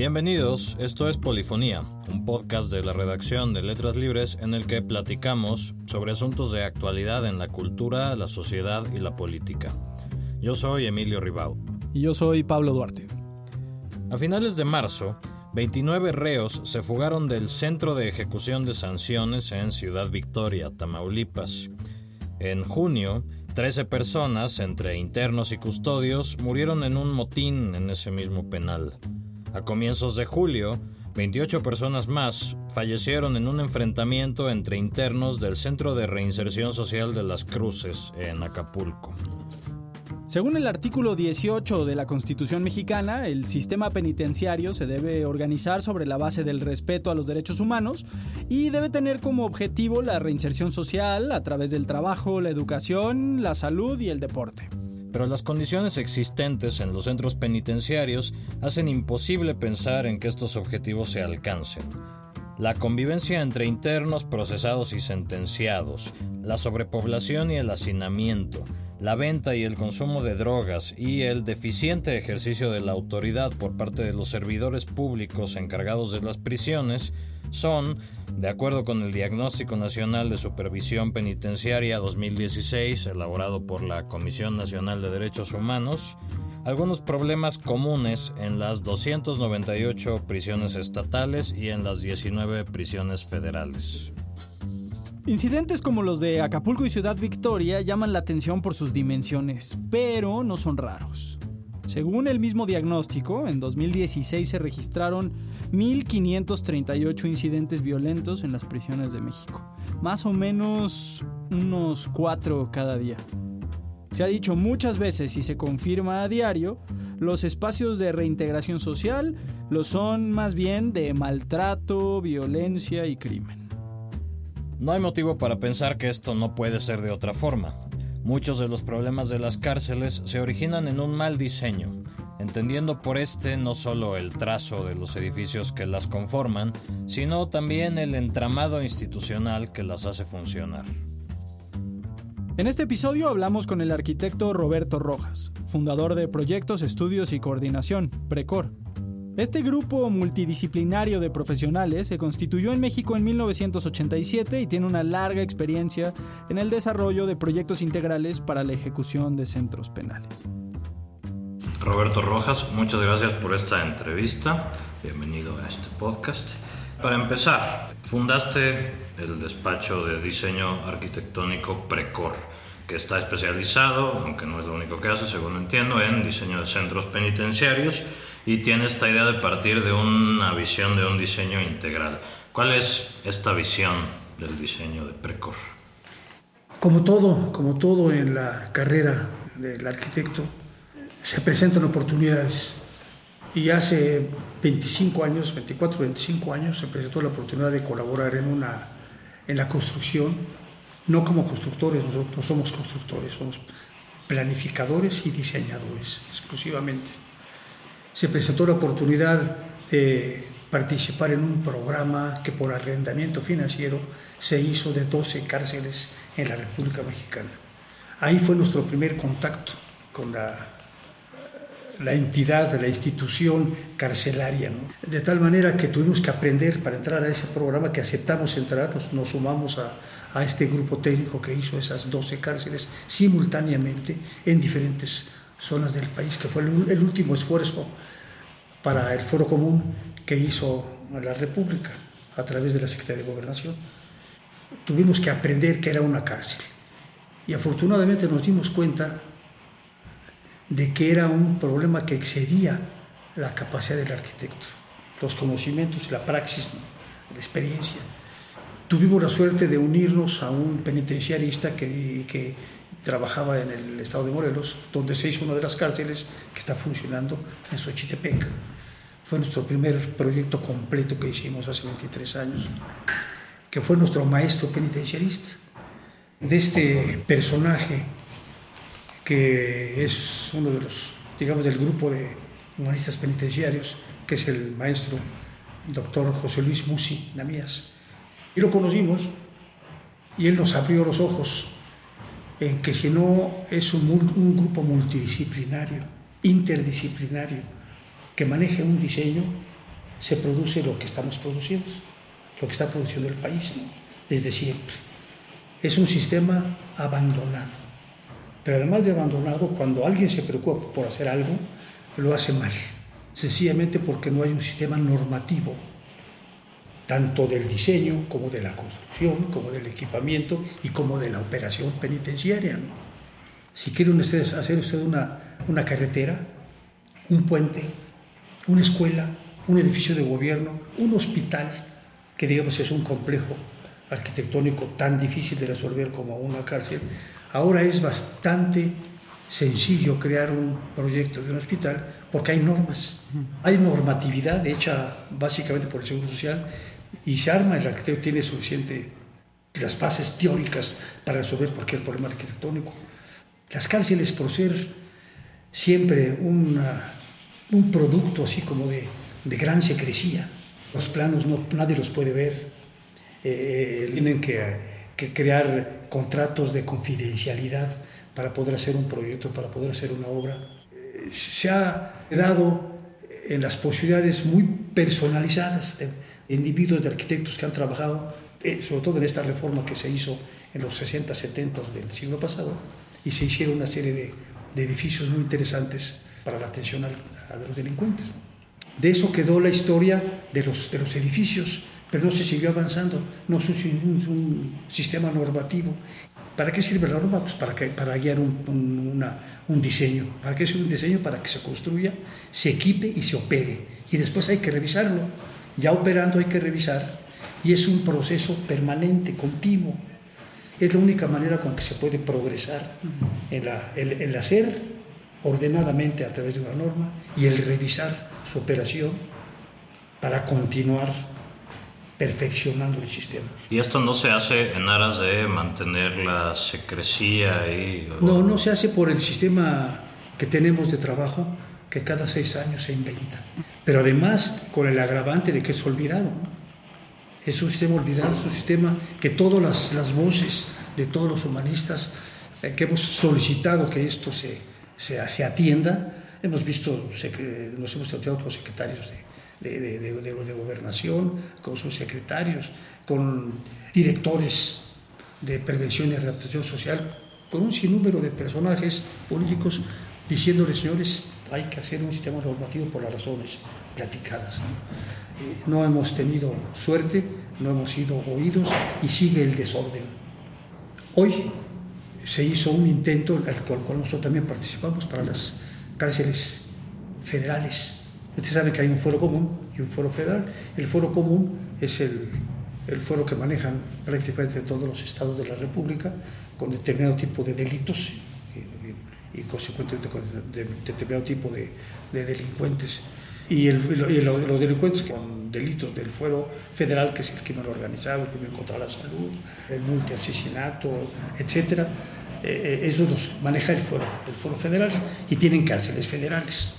Bienvenidos, esto es Polifonía, un podcast de la redacción de Letras Libres en el que platicamos sobre asuntos de actualidad en la cultura, la sociedad y la política. Yo soy Emilio Ribau. Y yo soy Pablo Duarte. A finales de marzo, 29 reos se fugaron del Centro de Ejecución de Sanciones en Ciudad Victoria, Tamaulipas. En junio, 13 personas, entre internos y custodios, murieron en un motín en ese mismo penal. A comienzos de julio, 28 personas más fallecieron en un enfrentamiento entre internos del Centro de Reinserción Social de las Cruces, en Acapulco. Según el artículo 18 de la Constitución mexicana, el sistema penitenciario se debe organizar sobre la base del respeto a los derechos humanos y debe tener como objetivo la reinserción social a través del trabajo, la educación, la salud y el deporte pero las condiciones existentes en los centros penitenciarios hacen imposible pensar en que estos objetivos se alcancen. La convivencia entre internos procesados y sentenciados, la sobrepoblación y el hacinamiento, la venta y el consumo de drogas y el deficiente ejercicio de la autoridad por parte de los servidores públicos encargados de las prisiones son, de acuerdo con el Diagnóstico Nacional de Supervisión Penitenciaria 2016, elaborado por la Comisión Nacional de Derechos Humanos, algunos problemas comunes en las 298 prisiones estatales y en las 19 prisiones federales. Incidentes como los de Acapulco y Ciudad Victoria llaman la atención por sus dimensiones, pero no son raros. Según el mismo diagnóstico, en 2016 se registraron 1.538 incidentes violentos en las prisiones de México, más o menos unos 4 cada día. Se ha dicho muchas veces y se confirma a diario, los espacios de reintegración social lo son más bien de maltrato, violencia y crimen. No hay motivo para pensar que esto no puede ser de otra forma. Muchos de los problemas de las cárceles se originan en un mal diseño, entendiendo por este no solo el trazo de los edificios que las conforman, sino también el entramado institucional que las hace funcionar. En este episodio hablamos con el arquitecto Roberto Rojas, fundador de Proyectos, Estudios y Coordinación, PRECOR, este grupo multidisciplinario de profesionales se constituyó en México en 1987 y tiene una larga experiencia en el desarrollo de proyectos integrales para la ejecución de centros penales. Roberto Rojas, muchas gracias por esta entrevista. Bienvenido a este podcast. Para empezar, fundaste el despacho de diseño arquitectónico Precor, que está especializado, aunque no es lo único que hace, según entiendo, en diseño de centros penitenciarios y tiene esta idea de partir de una visión de un diseño integral. ¿Cuál es esta visión del diseño de Precor? Como todo, como todo en la carrera del arquitecto, se presentan oportunidades. Y hace 25 años, 24, 25 años, se presentó la oportunidad de colaborar en, una, en la construcción, no como constructores, nosotros no somos constructores, somos planificadores y diseñadores exclusivamente se presentó la oportunidad de participar en un programa que por arrendamiento financiero se hizo de 12 cárceles en la República Mexicana. Ahí fue nuestro primer contacto con la, la entidad, la institución carcelaria. De tal manera que tuvimos que aprender para entrar a ese programa, que aceptamos entrar, nos, sumamos a, a, este grupo técnico que hizo esas 12 cárceles simultáneamente en diferentes zonas del país, que fue el, último esfuerzo para el foro común que hizo la República a través de la Secretaría de Gobernación. Tuvimos que aprender que era una cárcel y afortunadamente nos dimos cuenta de que era un problema que excedía la capacidad del arquitecto, los conocimientos, la praxis, la experiencia. Tuvimos la suerte de unirnos a un penitenciarista que, que trabajaba en el estado de Morelos, donde se hizo una de las cárceles que está funcionando en Xochitepec. Fue nuestro primer proyecto completo que hicimos hace 23 años, que fue nuestro maestro penitenciarista. De este personaje que es uno de los, digamos, del grupo de humanistas penitenciarios, que es el maestro doctor José Luis Musi Namías. Y lo conocimos y él nos abrió los ojos en que si no es un, un grupo multidisciplinario, interdisciplinario, que maneje un diseño, se produce lo que estamos produciendo, lo que está produciendo el país, desde siempre. Es un sistema abandonado. Pero además de abandonado, cuando alguien se preocupa por hacer algo, lo hace mal, sencillamente porque no hay un sistema normativo, tanto del diseño como de la construcción, como del equipamiento y como de la operación penitenciaria. Si quieren ustedes hacer usted una, una carretera, un puente, una escuela, un edificio de gobierno, un hospital, que digamos es un complejo arquitectónico tan difícil de resolver como una cárcel, ahora es bastante sencillo crear un proyecto de un hospital porque hay normas, hay normatividad hecha básicamente por el Seguro Social y se arma, el arquitecto tiene suficiente las bases teóricas para resolver cualquier problema arquitectónico. Las cárceles, por ser siempre un producto así como de, de, gran secrecía, los planos no, nadie los puede ver, eh, tienen que, que, crear contratos de confidencialidad para poder hacer un proyecto, para poder hacer una obra. Eh, se ha dado en las posibilidades muy personalizadas de individuos, de arquitectos que han trabajado, eh, sobre todo en esta reforma que se hizo en los 60, 70 del siglo pasado, y se hicieron una serie de, de edificios muy interesantes para la atención a, los delincuentes. De eso quedó la historia de los, de los edificios, pero no se siguió avanzando, no es un, un, sistema normativo. ¿Para qué sirve la norma? Pues para, que, para guiar un, una, un diseño. ¿Para qué sirve un diseño? Para que se construya, se equipe y se opere. Y después hay que revisarlo. Ya operando hay que revisar. Y es un proceso permanente, continuo. Es la única manera con que se puede progresar en la, el, el hacer ordenadamente a través de una norma y el revisar su operación para continuar perfeccionando el sistema. ¿Y esto no se hace en aras de mantener la secrecía y...? No, no se hace por el sistema que tenemos de trabajo que cada seis años se inventa. Pero además con el agravante de que es olvidado. ¿no? Es un sistema olvidado, es un sistema que todas las, las voces de todos los humanistas eh, que hemos solicitado que esto se, se, se atienda, hemos visto, nos hemos tratado con secretarios de, de, de, de, gobernación, con sus secretarios, con directores de prevención y rehabilitación social, con un sinnúmero de personajes políticos diciénole, señores, hay que hacer un sistema normativo por las razones platicadas. ¿no? no hemos tenido suerte, no hemos sido oídos y sigue el desorden. Hoy se hizo un intento, al cual nosotros también participamos, para las cárceles federales. Usted sabe que hay un foro común y un foro federal. El foro común es el, el foro que manejan prácticamente todos los estados de la República con determinado tipo de delitos y, consecuentemente con de, de, determinado tipo de, de delincuentes y, el, y los delincuentes con delitos del fuero federal, que es el crimen organizado, el crimen contra la salud, el multiasesinato, etc. Eh, eso los maneja el fuero, el fuero federal y tienen cárceles federales.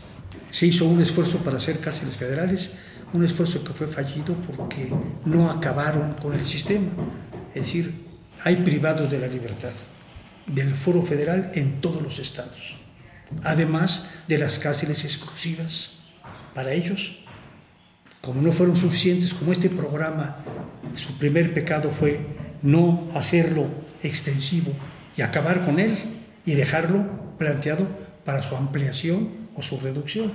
Se hizo un esfuerzo para hacer cárceles federales, un esfuerzo que fue fallido porque no acabaron con el sistema. Es decir, hay privados de la libertad del foro federal en todos los estados, además de las cárceles exclusivas para ellos. Como no fueron suficientes, como este programa, su primer pecado fue no hacerlo extensivo y acabar con él y dejarlo planteado para su ampliación o su reducción.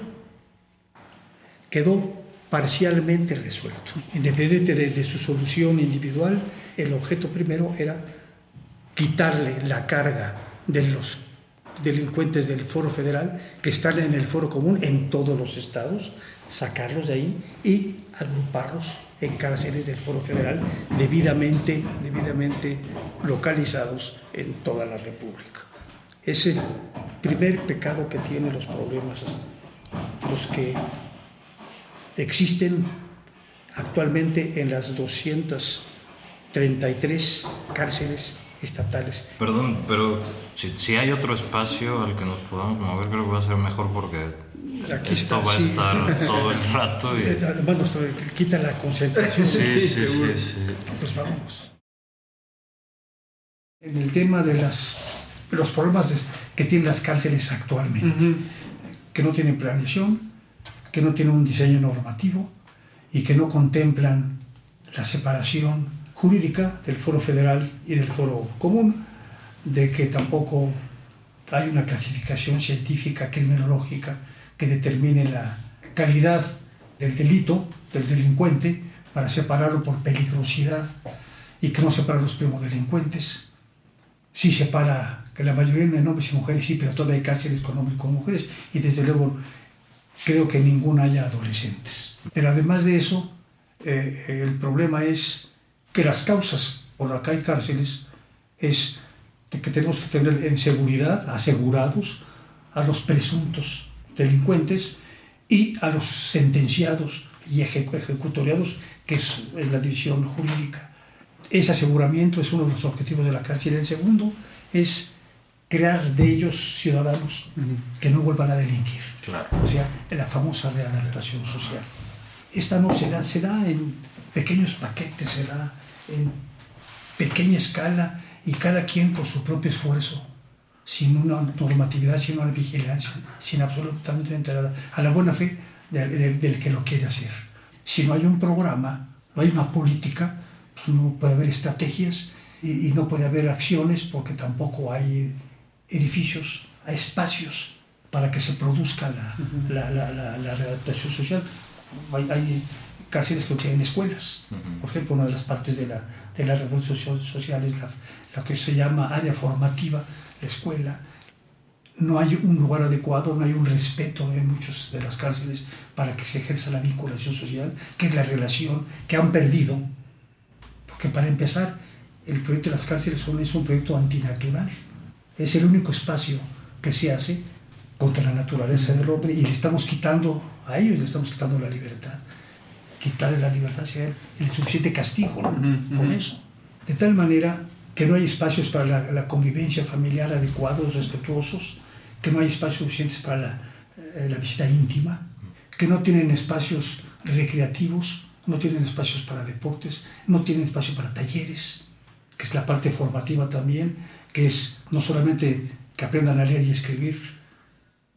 Quedó parcialmente resuelto. Independiente de, de, su solución individual, el objeto primero era quitarle la carga de los delincuentes del foro federal que están en el foro común en todos los estados, sacarlos de ahí y agruparlos en cárceles del foro federal debidamente, debidamente localizados en toda la república. Es el primer pecado que tienen los problemas, los que existen actualmente en las 233 cárceles estatales. Perdón, pero si, si, hay otro espacio al que nos podamos mover, creo que va a ser mejor porque Aquí esto está, va a sí, estar está. todo el rato. Y... Además, nos quita la concentración. Sí, sí, sí, sí, sí. Pues vámonos. En el tema de las, los problemas de, que tienen las cárceles actualmente, uh -huh. que no tienen planeación, que no tienen un diseño normativo y que no contemplan la separación jurídica del foro federal y del foro común, de que tampoco hay una clasificación científica criminológica que determine la calidad del delito, del delincuente, para separarlo por peligrosidad y que no separa a los primos delincuentes. Sí separa que la mayoría de hombres y mujeres, sí, pero todavía hay cárceles con hombres y con mujeres y desde luego creo que ninguna haya adolescentes. Pero además de eso, eh, el problema es que las causas por que hay cárceles es que tenemos que tener en seguridad, asegurados, a los presuntos delincuentes y a los sentenciados y ejecutoriados, que es la división jurídica. Ese aseguramiento es uno de los objetivos de la cárcel. El segundo es crear de ellos ciudadanos que no vuelvan a delinquir. O sea, la famosa readaptación social. Esta no se da, se da en pequeños paquetes, se da en pequeña escala y cada quien con su propio esfuerzo, sin una normatividad, sin una vigilancia, sin absolutamente enterada, a la buena fe del, que lo quiere hacer. Si no hay un programa, no hay una política, pues no puede haber estrategias y, no puede haber acciones porque tampoco hay edificios, hay espacios para que se produzca la, la, la, la redactación social. Hay, hay, cárceles que tienen escuelas. Por ejemplo, una de las partes de la, de la redactación social es la, lo que se llama área formativa, la escuela. No hay un lugar adecuado, no hay un respeto en muchas de las cárceles para que se ejerza la vinculación social, que es la relación que han perdido. Porque para empezar, el proyecto de las cárceles es un proyecto antinatural. Es el único espacio que se hace contra la naturaleza del hombre y le estamos quitando a ellos, le estamos quitando la libertad. Quitarle la libertad sería el suficiente castigo con eso. De tal manera que no hay espacios para la, convivencia familiar adecuados, respetuosos, que no hay espacios suficientes para la, eh, la, visita íntima, que no tienen espacios recreativos, no tienen espacios para deportes, no tienen espacio para talleres, que es la parte formativa también, que es no solamente que aprendan a leer y escribir,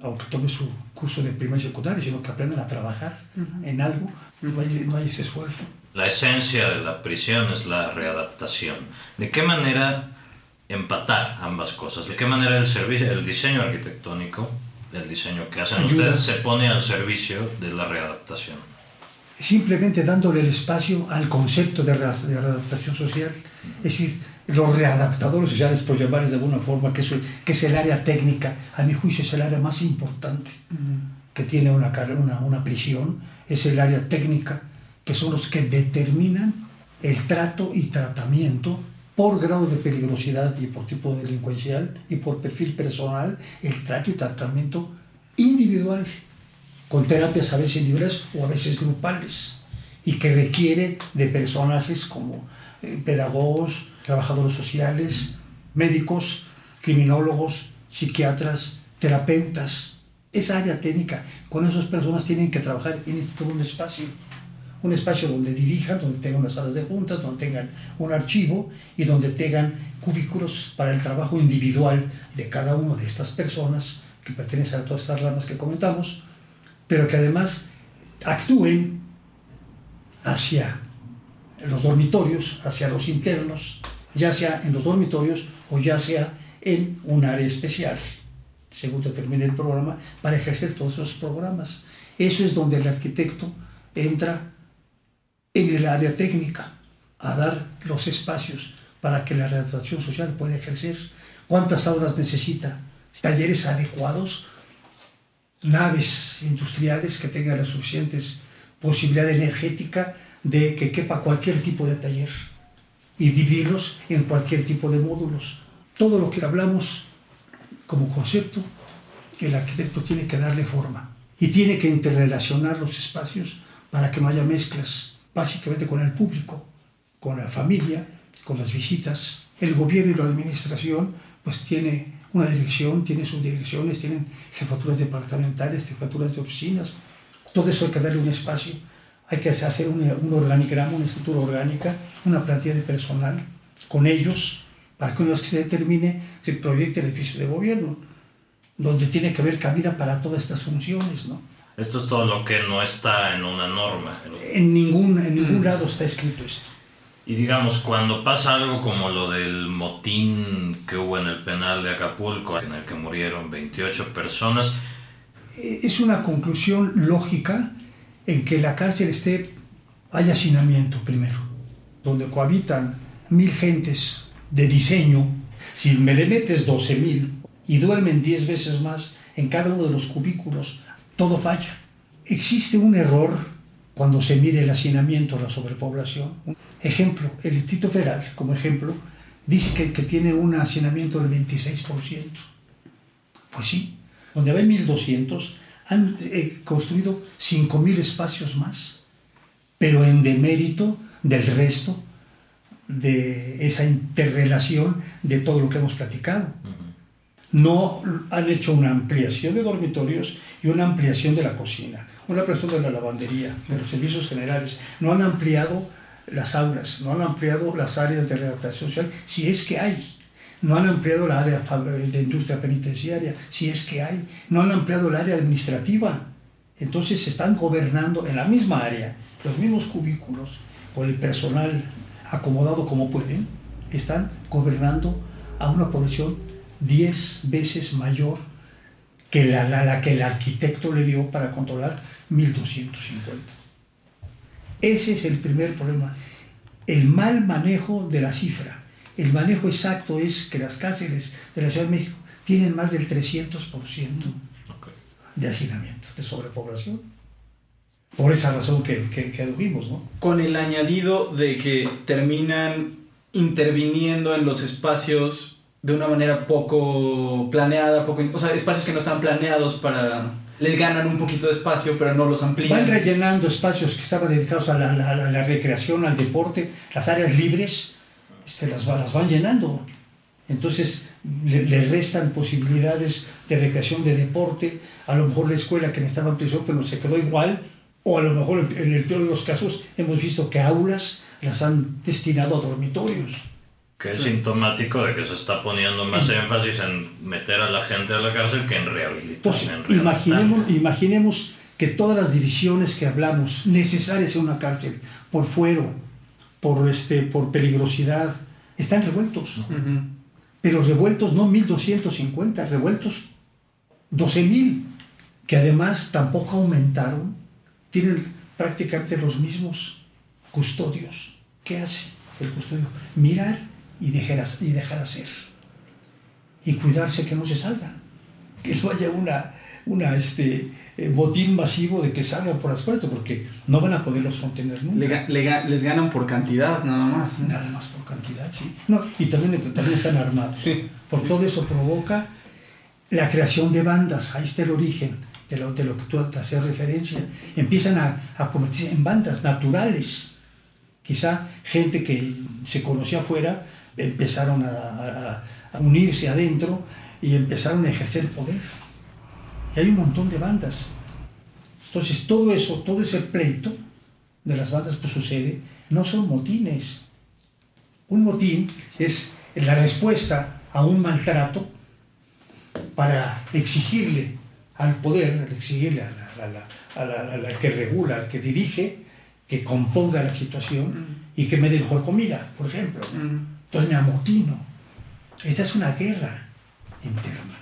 aunque tomen su curso de primaria y secundaria, sino que aprendan a trabajar en algo, no hay, no hay ese esfuerzo. La esencia de la prisión es la readaptación. ¿De qué manera empatar ambas cosas? ¿De qué manera el, servicio, el diseño arquitectónico, el diseño que hacen ustedes, se pone al servicio de la readaptación? Simplemente dándole el espacio al concepto de, readaptación social. Es decir, los readaptadores sociales, por llamarles de alguna forma, que es, que es el área técnica, a mi juicio es el área más importante que tiene una, una, una prisión, es el área técnica que son los que determinan el trato y tratamiento por grado de peligrosidad y por tipo delincuencial y por perfil personal, el trato y tratamiento individual, con terapias a veces individuales o a veces grupales, y que requiere de personajes como eh, pedagogos, trabajadores sociales, médicos, criminólogos, psiquiatras, terapeutas. Esa área técnica, con esas personas tienen que trabajar en este un espacio un espacio donde dirijan, donde tengan unas salas de juntas, donde tengan un archivo y donde tengan cubículos para el trabajo individual de cada una de estas personas que pertenecen a todas estas ramas que comentamos, pero que además actúen hacia los dormitorios, hacia los internos, ya sea en los dormitorios o ya sea en un área especial, según determine el programa, para ejercer todos esos programas. Eso es donde el arquitecto entra en el área técnica a dar los espacios para que la redactación social pueda ejercer. ¿Cuántas aulas necesita? Talleres adecuados, naves industriales que tengan la suficiente posibilidad energética de que quepa cualquier tipo de taller y dividirlos en cualquier tipo de módulos. Todo lo que hablamos como concepto, el arquitecto tiene que darle forma y tiene que interrelacionar los espacios para que no haya mezclas básicamente con el público, con la familia, con las visitas. El gobierno y la administración pues tiene una dirección, tiene sus direcciones, tienen jefaturas departamentales, jefaturas de oficinas. Todo eso hay que darle un espacio, hay que hacer un, un organigrama, una estructura orgánica, una plantilla de personal con ellos para que una vez que se determine se proyecte el edificio de gobierno, donde tiene que haber cabida para todas estas funciones. ¿no? Esto es todo lo que no está en una norma. En ningún, en ningún lado está escrito esto. Y digamos, cuando pasa algo como lo del motín que hubo en el penal de Acapulco, en el que murieron 28 personas, es una conclusión lógica en que la cárcel esté, hay hacinamiento primero, donde cohabitan mil gentes de diseño, si me le metes 12 mil y duermen 10 veces más en cada uno de los cubículos, todo falla. Existe un error cuando se mide el hacinamiento, la sobrepoblación. Ejemplo, el Distrito Federal, como ejemplo, dice que, que tiene un hacinamiento del 26%. Pues sí, donde había 1200, han eh, construido 5000 espacios más, pero en demérito del resto de esa interrelación de todo lo que hemos platicado. No han hecho una ampliación de dormitorios y una ampliación de la cocina, una ampliación de la lavandería, de los servicios generales. No han ampliado las aulas, no han ampliado las áreas de redactación social, si es que hay. No han ampliado la área de industria penitenciaria, si es que hay. No han ampliado el área administrativa. Entonces se están gobernando en la misma área, los mismos cubículos, con el personal acomodado como pueden, están gobernando a una población 10 veces mayor que la, la, que el arquitecto le dio para controlar 1250. Ese es el primer problema, el mal manejo de la cifra. El manejo exacto es que las cárceles de la Ciudad de México tienen más del 300% de hacinamiento, de sobrepoblación. Por esa razón que, que, que ¿no? Con el añadido de que terminan interviniendo en los espacios de una manera poco planeada, poco, o sea, espacios que no están planeados para... Les ganan un poquito de espacio, pero no los amplían. Van rellenando espacios que estaban dedicados a la, la, recreación, al deporte, las áreas libres, se las, las van llenando. Entonces le, restan posibilidades de recreación, de deporte. A lo mejor la escuela que necesitaba ampliación, pero se quedó igual. O a lo mejor en el peor de los casos hemos visto que aulas las han destinado a dormitorios. Que es sintomático de que se está poniendo más énfasis en meter a la gente a la cárcel que en rehabilitar. Pues, imaginemos, imaginemos que todas las divisiones que hablamos, necesarias en una cárcel, por fuero, por, este, por peligrosidad, están revueltos. Pero revueltos no 1250, revueltos 12000, que además tampoco aumentaron, tienen prácticamente los mismos custodios. ¿Qué hace el custodio? Mirar y dejar, y dejar hacer. Y cuidarse que no se salgan. Que no haya una, una este, eh, botín masivo de que salgan por las puertas, porque no van a poderlos contener nunca. les ganan por cantidad, nada más. Nada más por cantidad, sí. No, y también, también están armados. Sí. Por todo eso provoca la creación de bandas, ahí está el origen de lo, de lo que tú haces referencia. Empiezan a, a convertirse en bandas naturales. Quizá gente que se conocía afuera empezaron a, unirse adentro y empezaron a ejercer poder. Y hay un montón de bandas. Entonces todo eso, todo ese pleito de las bandas que sucede, no son motines. Un motín es la respuesta a un maltrato para exigirle al poder, exigirle al que regula, al que dirige, que componga la situación y que me dé mejor comida, por ejemplo. Entonces me amotino. Esta es una guerra interna.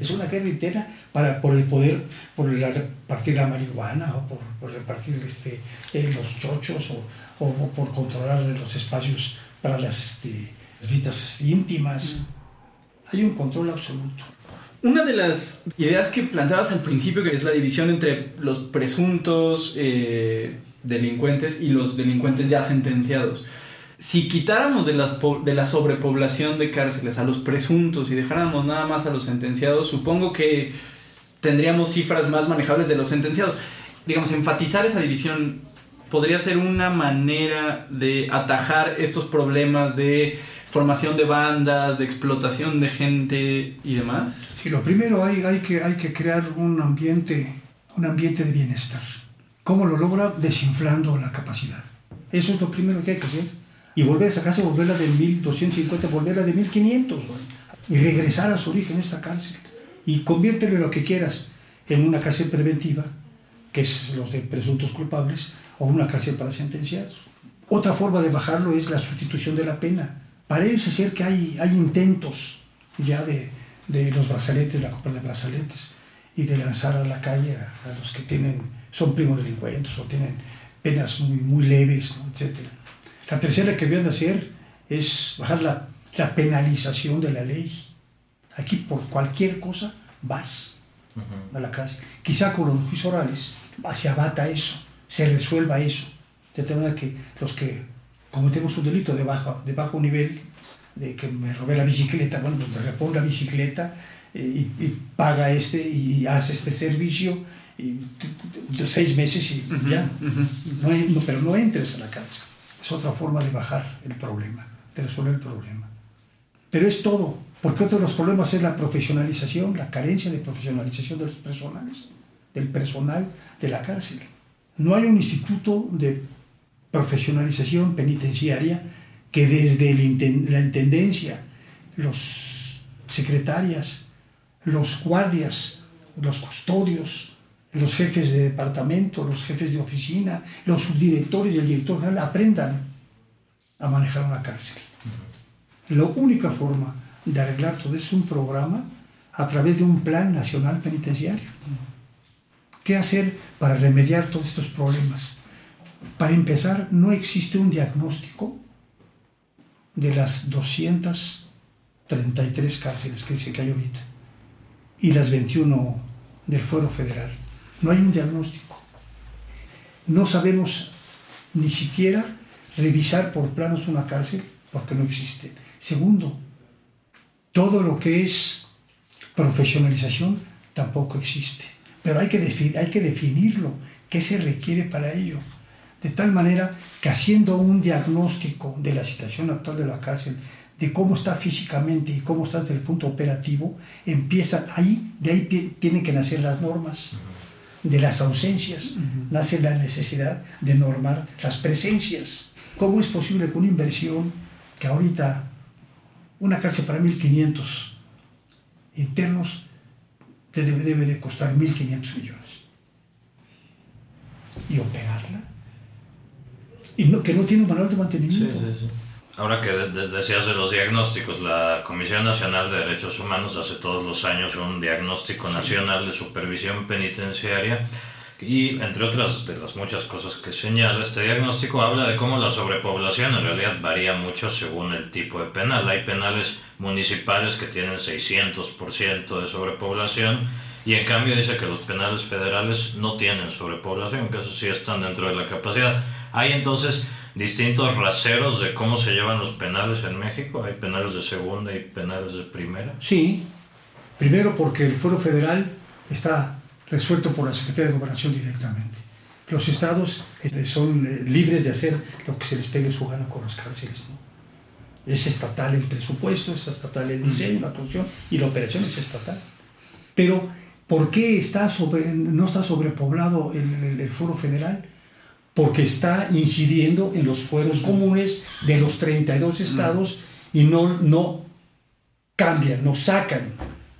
Es una guerra interna para, por el poder, por repartir la marihuana o por, repartir este, eh, los chochos o, por controlar los espacios para las, este, visitas íntimas. Mm. Hay un control absoluto. Una de las ideas que planteabas al principio, que es la división entre los presuntos eh, delincuentes y los delincuentes ya sentenciados si quitáramos de, las de la sobrepoblación de cárceles a los presuntos y dejáramos nada más a los sentenciados, supongo que tendríamos cifras más manejables de los sentenciados. Digamos, enfatizar esa división podría ser una manera de atajar estos problemas de formación de bandas, de explotación de gente y demás. Sí, lo primero hay, que, hay que crear un ambiente, un ambiente de bienestar. ¿Cómo lo logra? Desinflando la capacidad. Eso es lo primero que hay que hacer y volver a esa casa, volverla de 1250, volverla de 1500, y regresar a su origen, esta cárcel. Y conviértelo lo que quieras, en una cárcel preventiva, que es los de presuntos culpables, o una cárcel para sentenciados. Otra forma de bajarlo es la sustitución de la pena. Parece ser que hay, hay intentos ya de, de los brazaletes, la compra de brazaletes, y de lanzar a la calle a, los que tienen, son primos delincuentes o tienen penas muy, muy leves, etc. La tercera que habían de hacer es bajar la, la penalización de la ley. Aquí por cualquier cosa vas a la cárcel. Quizá con los juicios orales se abata eso, se resuelva eso. De tal manera que los que cometemos un delito de bajo, de bajo nivel, de que me robé la bicicleta, bueno, pues me repongo la bicicleta eh, y, y, paga este y hace este servicio y de seis meses y ya. no, hay, no, pero no entres a la cárcel. Es otra forma de bajar el problema, de resolver el problema. Pero es todo, porque otro de los problemas es la profesionalización, la carencia de profesionalización de los personales, del personal de la cárcel. No hay un instituto de profesionalización penitenciaria que desde la intendencia, los secretarias, los guardias, los custodios, los jefes de departamento, los jefes de oficina, los subdirectores y el director general aprendan a manejar una cárcel. La única forma de arreglar todo es un programa a través de un plan nacional penitenciario. ¿Qué hacer para remediar todos estos problemas? Para empezar, no existe un diagnóstico de las 233 cárceles que dice que hay ahorita y las 21 del Fuero Federal. No hay un diagnóstico. No sabemos ni siquiera revisar por planos una cárcel porque no existe. Segundo, todo lo que es profesionalización tampoco existe. Pero hay que, hay que definirlo, qué se requiere para ello. De tal manera que haciendo un diagnóstico de la situación actual de la cárcel, de cómo está físicamente y cómo está desde el punto operativo, empieza ahí, de ahí tienen que nacer las normas. De las ausencias nace la necesidad de normar las presencias. ¿Cómo es posible que una inversión que ahorita una cárcel para 1.500 internos te debe, debe de costar 1.500 millones? Y operarla. Y no, que no tiene un manual de mantenimiento. Sí, sí, sí. Ahora que decías de los diagnósticos, la Comisión Nacional de Derechos Humanos hace todos los años un diagnóstico nacional de supervisión penitenciaria y entre otras de las muchas cosas que señala, este diagnóstico habla de cómo la sobrepoblación en realidad varía mucho según el tipo de penal. Hay penales municipales que tienen 600% de sobrepoblación y en cambio dice que los penales federales no tienen sobrepoblación, que eso sí están dentro de la capacidad. Hay entonces distintos raseros de cómo se llevan los penales en México. Hay penales de segunda y penales de primera. Sí, primero porque el Foro Federal está resuelto por la Secretaría de Gobernación directamente. Los estados eh, son eh, libres de hacer lo que se les pegue su gana con las cárceles. Es estatal el presupuesto, es estatal el diseño, la producción y la operación es estatal. Pero, ¿por qué está sobre, no está sobrepoblado el, el, foro federal? Porque está incidiendo en los fueros comunes de los 32 estados y no, no cambian, no sacan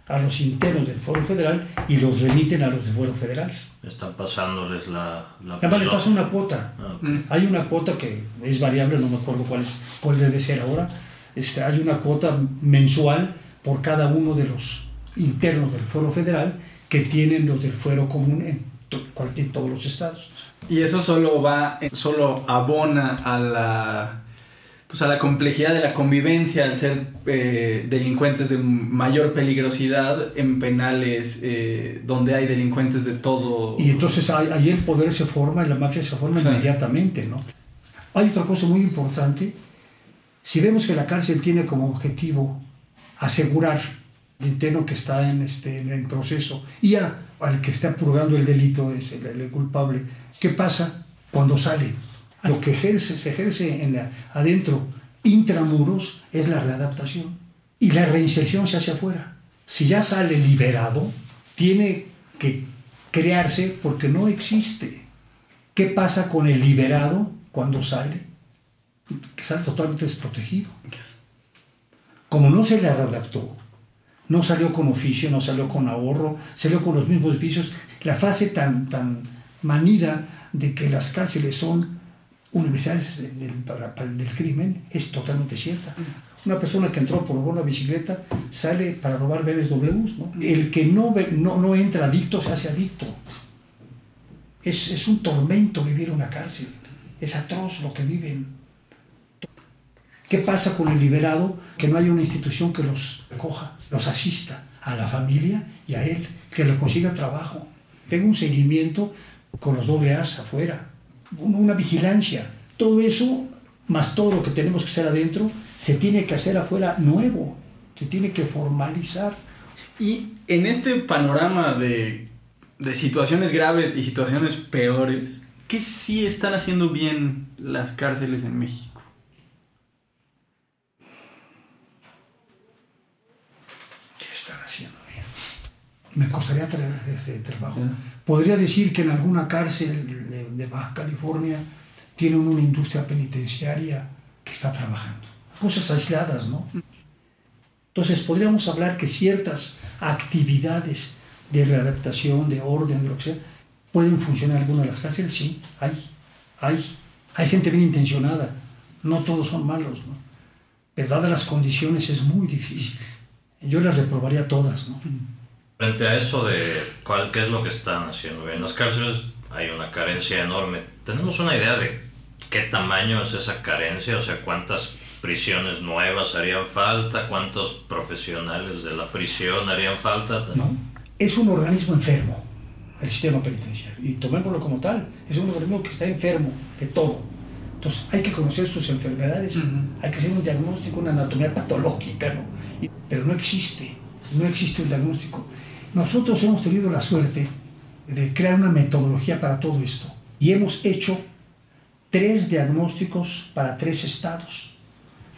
a los internos del Foro Federal y los remiten a los del Foro Federal. Están pasándoles la... la Además les pasa una cuota. Ah, hay una cuota que es variable, no me acuerdo cuál, es, cuál debe ser ahora. Este, hay una cuota mensual por cada uno de los internos del Foro Federal que tienen los del Fuero Común en, en todos los estados. Y eso solo va, solo abona a la pues a la complejidad de la convivencia al ser eh, delincuentes de mayor peligrosidad en penales eh, donde hay delincuentes de todo. Y entonces ahí el poder se forma y la mafia se forma inmediatamente, ¿no? Hay otra cosa muy importante. Si vemos que la cárcel tiene como objetivo asegurar el interno que está en, este, en proceso y al que está purgando el delito, es el, culpable, ¿qué pasa cuando sale? Lo que ejerce, se ejerce en adentro, intramuros, es la readaptación. Y la reinserción se hace afuera. Si ya sale liberado, tiene que crearse porque no existe. ¿Qué pasa con el liberado cuando sale? Que sale totalmente desprotegido. Como no se le readaptó, no salió con oficio, no salió con ahorro, salió con los mismos vicios, la fase tan, tan manida de que las cárceles son universidades del, para, del crimen es totalmente cierta. Una persona que entró por robar una bicicleta sale para robar BMWs. ¿no? El que no, no, no entra adicto se hace adicto. Es, es un tormento vivir en una cárcel. Es atroz lo que viven. ¿Qué pasa con el liberado? Que no hay una institución que los recoja, los asista a la familia y a él, que le consiga trabajo. Tenga un seguimiento con los doble A's afuera, una vigilancia. Todo eso, más todo lo que tenemos que hacer adentro, se tiene que hacer afuera nuevo, se tiene que formalizar. Y en este panorama de, de situaciones graves y situaciones peores, ¿qué sí están haciendo bien las cárceles en México? ¿Qué están haciendo bien? Me costaría este trabajo. Podría decir que en alguna cárcel de, de Baja California tienen una industria penitenciaria que está trabajando. Cosas aisladas, ¿no? Entonces podríamos hablar que ciertas actividades de readaptación, de orden, de lo que sea, pueden funcionar en alguna de las cárceles, sí, hay, hay. Hay gente bien intencionada, no todos son malos, ¿no? Pero dadas las condiciones es muy difícil. Yo las reprobaría todas, ¿no? Frente a eso de cuál, qué es lo que están haciendo bien, en las cárceles hay una carencia enorme. ¿Tenemos una idea de qué tamaño es esa carencia? O sea, cuántas prisiones nuevas harían falta, cuántos profesionales de la prisión harían falta. No, es un organismo enfermo, el sistema penitenciario, y tomémoslo como tal, es un organismo que está enfermo de todo. Entonces hay que conocer sus enfermedades, uh -huh. hay que hacer un diagnóstico, una anatomía patológica, ¿no? pero no existe, no existe un diagnóstico. Nosotros hemos tenido la suerte de crear una metodología para todo esto y hemos hecho tres diagnósticos para tres estados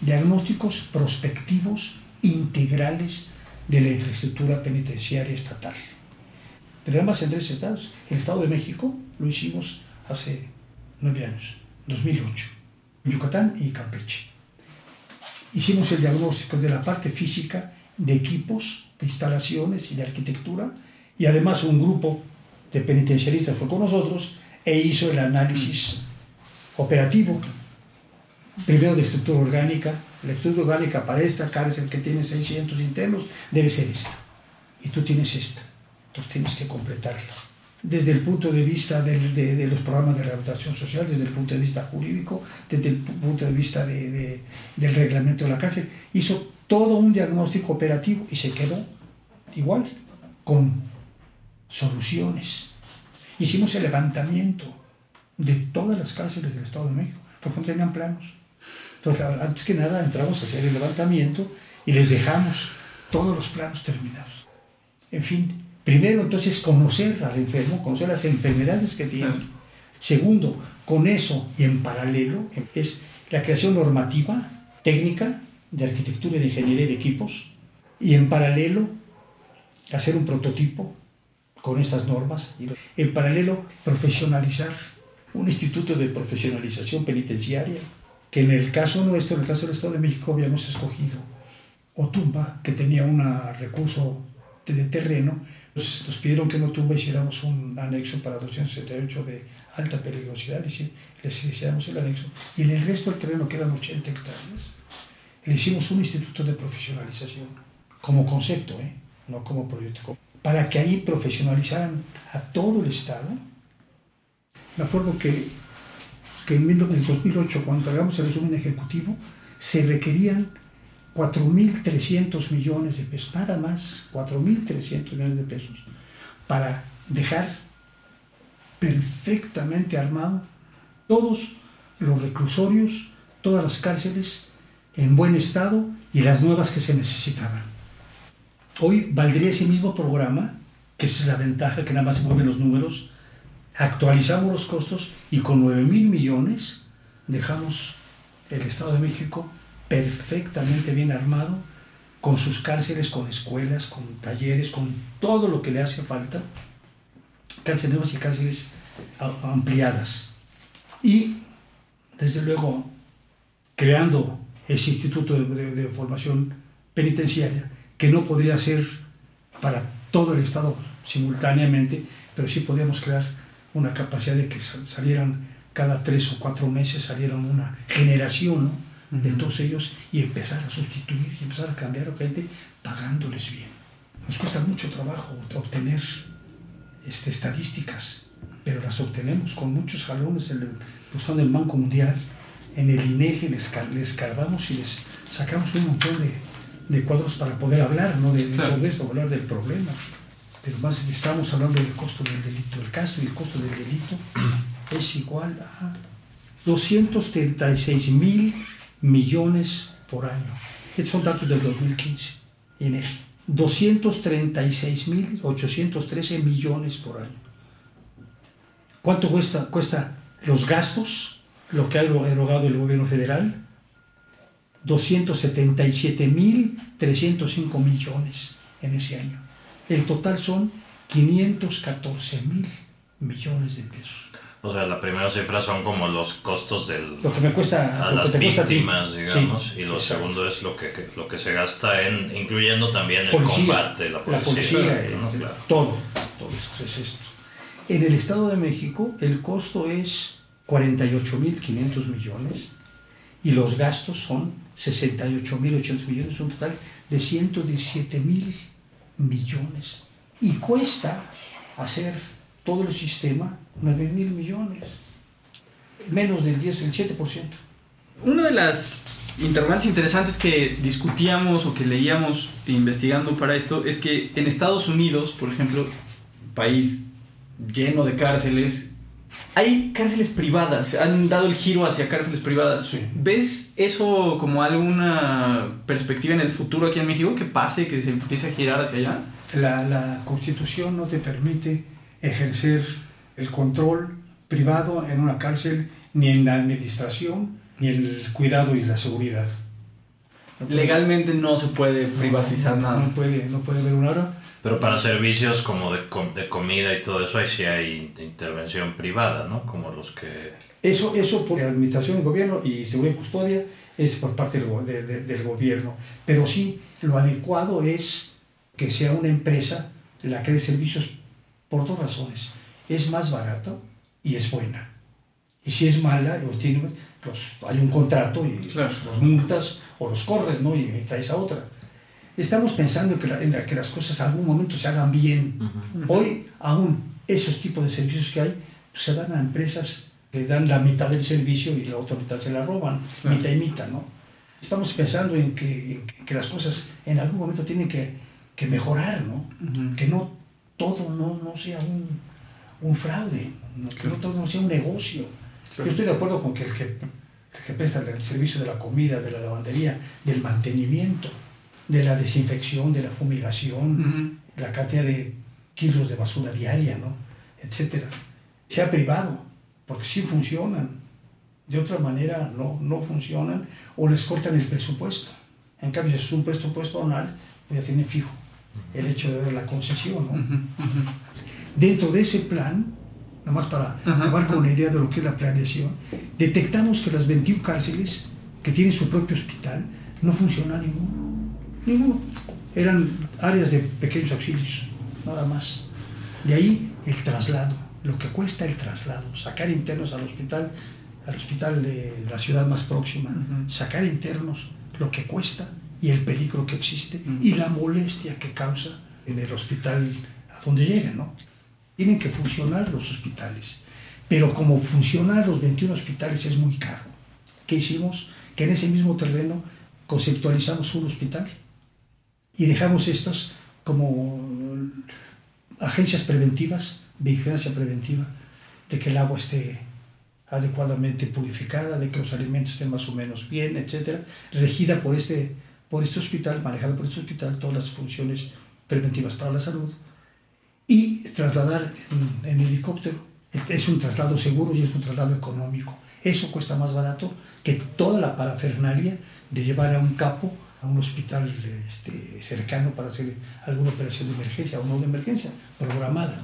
diagnósticos prospectivos integrales de la infraestructura penitenciaria estatal. Pero en tres estados. El Estado de México lo hicimos hace nueve años, 2008, Yucatán y Campeche. Hicimos el diagnóstico de la parte física, de equipos, de instalaciones y de arquitectura, y además un grupo de penitenciaristas fue con nosotros e hizo el análisis operativo primero de estructura orgánica. La estructura orgánica para esta cárcel que tiene 600 internos debe ser esta. Y tú tienes esta. Entonces tienes que completarla. Desde el punto de vista de, de, de los programas de rehabilitación social, desde el punto de vista jurídico, desde el punto de vista de, del reglamento de la cárcel, hizo todo un diagnóstico operativo y se quedó igual, con soluciones. Hicimos el levantamiento de todas las cárceles del Estado de México, porque no tenían planos. Entonces, antes que nada, entramos a hacer el levantamiento y les dejamos todos los planos terminados. En fin, primero entonces conocer al enfermo, conocer las enfermedades que tiene. Segundo, con eso y en paralelo es la creación normativa, técnica, de arquitectura y de ingeniería de equipos. Y en paralelo, hacer un prototipo con estas normas. En paralelo, profesionalizar un instituto de profesionalización penitenciaria que en el caso nuestro, en el caso del Estado de México, habíamos escogido Otumba, que tenía un recurso de, terreno, nos, nos, pidieron que en Otumba hiciéramos un anexo para 278 de alta peligrosidad, y les hiciéramos el anexo, y en el resto del terreno, que eran 80 hectáreas, le hicimos un instituto de profesionalización, como concepto, ¿eh? no como proyecto, para que ahí profesionalizaran a todo el Estado. Me acuerdo que que en el 2008, cuando entregamos el resumen ejecutivo, se requerían 4.300 millones de pesos, nada más, 4.300 millones de pesos, para dejar perfectamente armado todos los reclusorios, todas las cárceles en buen estado y las nuevas que se necesitaban. Hoy valdría ese mismo programa, que es la ventaja que nada más se mueven los números, actualizamos los costos y con 9 mil millones dejamos el Estado de México perfectamente bien armado, con sus cárceles, con escuelas, con talleres, con todo lo que le hace falta, cárceles nuevas y cárceles ampliadas. Y, desde luego, creando ese instituto de, de, de formación penitenciaria, que no podría ser para todo el Estado simultáneamente, pero sí podríamos crear una capacidad de que salieran cada tres o cuatro meses, salieran una generación de todos ellos y empezar a sustituir y empezar a cambiar a gente pagándoles bien. Nos cuesta mucho trabajo obtener este, estadísticas, pero las obtenemos con muchos jalones buscando el Banco Mundial. En el INEGI les, les cargamos y les sacamos un montón de, de cuadros para poder hablar, no de, todo esto, hablar del problema. Pero más estamos hablando del costo del delito. El caso y el costo del delito es igual a 236 mil millones por año. Estos son datos del 2015, INEGI. 236.813 millones por año. ¿Cuánto cuesta, cuesta los gastos, lo que ha erogado el gobierno federal? 277.305 millones en ese año. El total son 514 mil millones de pesos. O sea, la primera cifra son como los costos del, lo que me cuesta a las víctimas, digamos, y lo segundo es lo que, lo que se gasta en, incluyendo también el combate, la policía, eh, todo, todo eso es esto. En el Estado de México el costo es 48.500 millones y los gastos son 68.800 millones, un total de 117.000 millones. Y cuesta hacer todo el sistema 9 mil millones, menos del 10, del 7%. Una de las interrogantes interesantes que discutíamos o que leíamos investigando para esto es que en Estados Unidos, por ejemplo, país lleno de cárceles, hay cárceles privadas, han dado el giro hacia cárceles privadas. ¿Ves eso como alguna perspectiva en el futuro aquí en México que pase, que se empiece a girar hacia allá? La, la constitución no te permite ejercer el control privado en una cárcel, ni en la administración, ni en el cuidado y la seguridad. Legalmente no se puede privatizar nada. No puede, no puede haber una hora. Pero para servicios como de, de, comida y todo eso, ahí sí hay intervención privada, ¿no? Como los que... Eso, eso por la administración y gobierno y seguridad y custodia es por parte del, del gobierno. Pero sí, lo adecuado es que sea una empresa la que dé servicios por dos razones es más barato y es buena. Y si es mala, o tiene, pues hay un contrato y los multas o los corres, ¿no? Y, traes a otra. Estamos pensando que, en que las cosas en algún momento se hagan bien. Hoy, aún esos tipos de servicios que hay, pues, se dan a empresas que dan la mitad del servicio y la otra mitad se la roban, mitad y mitad, ¿no? Estamos pensando en que, que, las cosas en algún momento tienen que, que mejorar, ¿no? Que no todo no, no sea un, un fraude, que no todo sea un negocio. Yo estoy de acuerdo con que el que, el que presta el servicio de la comida, de la lavandería, del mantenimiento, de la desinfección, de la fumigación, la cantidad de kilos de basura diaria, ¿no? etcétera, sea privado, porque sí funcionan. De otra manera no, no funcionan o les cortan el presupuesto. En cambio, si es un presupuesto anual, pues ya tiene fijo el hecho de dar la concesión. ¿no? Dentro de ese plan, nomás para acabar con la idea de lo que es la planeación, detectamos que las 21 cárceles que tienen su propio hospital no funciona ninguno. Ninguno. Eran áreas de pequeños auxilios, nada más. De ahí el traslado, lo que cuesta el traslado, sacar internos al hospital, al hospital de la ciudad más próxima, sacar internos, lo que cuesta y el peligro que existe y la molestia que causa en el hospital a donde llega, ¿no? Tienen que funcionar los hospitales, pero como funcionar los 21 hospitales es muy caro. ¿Qué hicimos? Que en ese mismo terreno conceptualizamos un hospital y dejamos estos como agencias preventivas, vigilancia preventiva, de que el agua esté adecuadamente purificada, de que los alimentos estén más o menos bien, etcétera, regida por este por este hospital, manejado por este hospital, todas las funciones preventivas para la salud y trasladar en, helicóptero. Es un traslado seguro y es un traslado económico. Eso cuesta más barato que toda la parafernalia de llevar a un capo a un hospital este, cercano para hacer alguna operación de emergencia o no de emergencia, programada.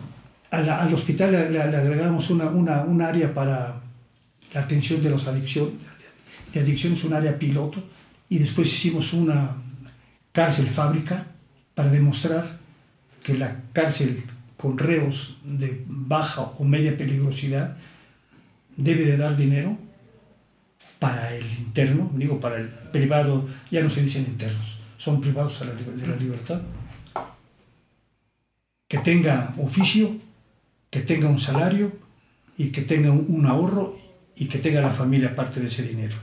al hospital le, agregamos una, una, un área para la atención de los adicciones, de adicciones, un área piloto, y después hicimos una cárcel fábrica para demostrar que la cárcel con reos de baja o media peligrosidad debe de dar dinero para el interno, digo para el privado, ya no se dicen internos, son privados de la libertad, que tenga oficio, que tenga un salario y que tenga un ahorro y que tenga la familia parte de ese dinero.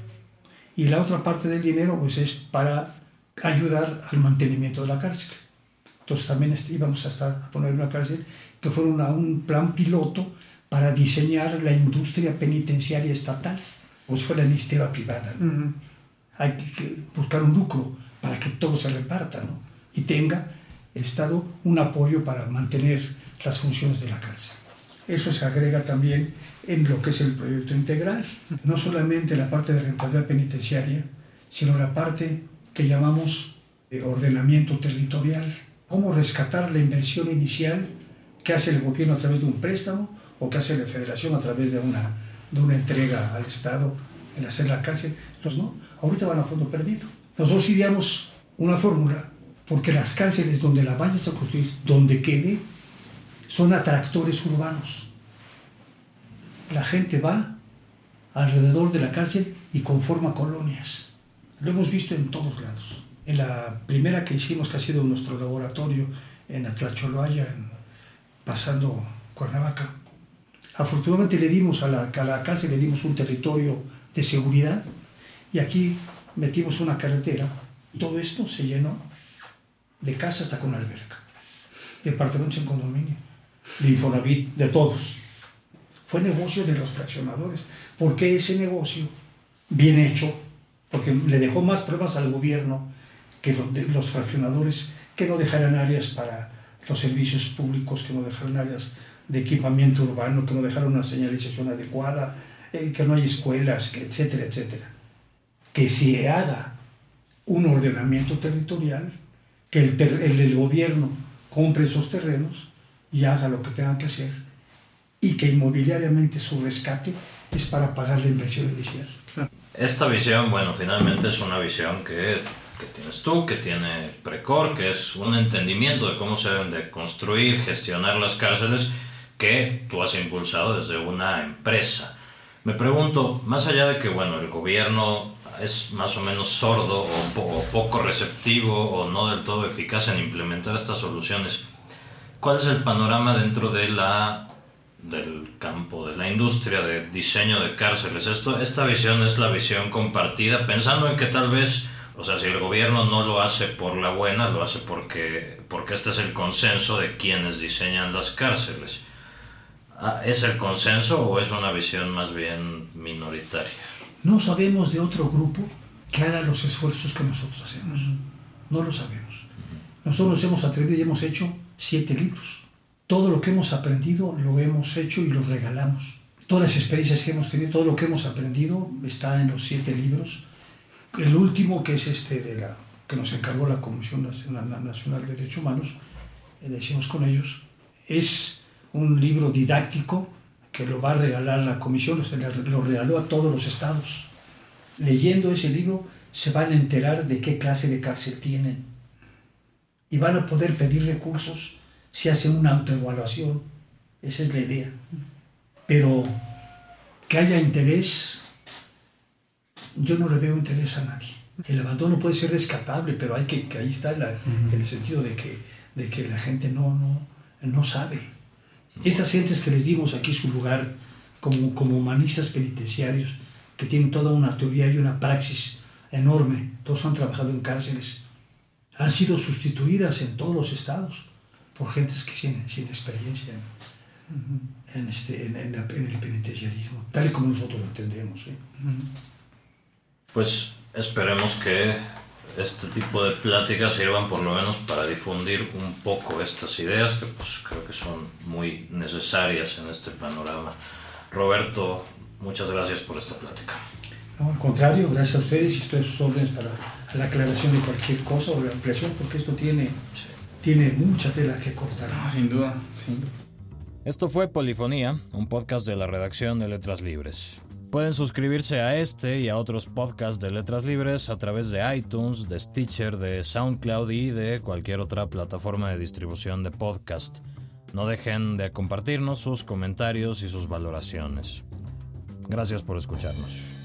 Y la otra parte del dinero pues es para ayudar al mantenimiento de la cárcel. Entonces también íbamos a, estar, a poner una cárcel que fuera un plan piloto para diseñar la industria penitenciaria estatal, o si fuera la iniciativa privada. Hay que buscar un lucro para que todo se reparta ¿no? y tenga el Estado un apoyo para mantener las funciones de la cárcel. Eso se agrega también en lo que es el proyecto integral, no solamente la parte de rentabilidad penitenciaria, sino la parte que llamamos de ordenamiento territorial, cómo rescatar la inversión inicial que hace el gobierno a través de un préstamo o que hace la federación a través de una, de una entrega al Estado en hacer la cárcel. Los no, ahorita van a fondo perdido. Nosotros ideamos una fórmula porque las cárceles donde la vayas a construir, donde quede, son atractores urbanos. La gente va alrededor de la cárcel y conforma colonias. Lo hemos visto en todos lados. En la primera que hicimos, que ha sido nuestro laboratorio en Atlacholoaya, pasando Cuernavaca, afortunadamente le dimos a la, a la cárcel le dimos un territorio de seguridad y aquí metimos una carretera. Todo esto se llenó de casa hasta con alberca, departamentos en condominio de Infonavit, de todos. Fue negocio de los fraccionadores. ¿Por qué ese negocio, bien hecho, porque le dejó más pruebas al gobierno que los fraccionadores, que no dejaran áreas para los servicios públicos, que no dejaran áreas de equipamiento urbano, que no dejaran una señalización adecuada, eh, que no hay escuelas, etcétera, etcétera. Que se haga un ordenamiento territorial, que el, el, el gobierno compre esos terrenos y haga lo que tenga que hacer y que inmobiliariamente su rescate es para pagar la inversión inicial. Esta visión, bueno, finalmente es una visión que, que, tienes tú, que tiene Precor, que es un entendimiento de cómo se deben de construir, gestionar las cárceles que tú has impulsado desde una empresa. Me pregunto, más allá de que, bueno, el gobierno es más o menos sordo o, o poco receptivo o no del todo eficaz en implementar estas soluciones, ¿Cuál es el panorama dentro de la del campo de la industria de diseño de cárceles? Esto, esta visión es la visión compartida, pensando en que tal vez, o sea, si el gobierno no lo hace por la buena, lo hace porque, porque este es el consenso de quienes diseñan las cárceles. Ah, ¿Es el consenso o es una visión más bien minoritaria? No sabemos de otro grupo que haga los esfuerzos que nosotros hacemos. No lo sabemos. Nosotros nos hemos atrevido y hemos hecho siete libros. Todo lo que hemos aprendido lo hemos hecho y lo regalamos. Todas las experiencias que hemos tenido, todo lo que hemos aprendido está en los siete libros. El último, que es este de la que nos encargó la Comisión Nacional de Derechos Humanos, eh, le hicimos con ellos, es un libro didáctico que lo va a regalar la Comisión, lo regaló a todos los estados. Leyendo ese libro se van a enterar de qué clase de cárcel tienen y van a poder pedir recursos si hacen una autoevaluación. Esa es la idea. Pero que haya interés, yo no le veo interés a nadie. El abandono puede ser rescatable, pero hay que, que ahí está el sentido de que, de que la gente no, no, no sabe. Estas gentes que les dimos aquí su lugar como, como humanistas penitenciarios, que tienen toda una teoría y una praxis enorme, todos han trabajado en cárceles han sido sustituidas en todos los estados por gentes que sin, sin experiencia en, este, en, el penitenciarismo, tal y como nosotros lo entendemos. ¿eh? Pues esperemos que este tipo de pláticas sirvan por lo menos para difundir un poco estas ideas que pues, creo que son muy necesarias en este panorama. Roberto, muchas gracias por esta plática. No, al contrario, gracias a ustedes y estoy a sus órdenes para la aclaración de cualquier cosa o la ampliación, porque esto tiene, tiene mucha tela que cortar. sin duda, sin duda. Esto fue Polifonía, un podcast de la redacción de Letras Libres. Pueden suscribirse a este y a otros podcasts de Letras Libres a través de iTunes, de Stitcher, de SoundCloud y de cualquier otra plataforma de distribución de podcast. No dejen de compartirnos sus comentarios y sus valoraciones. Gracias por escucharnos.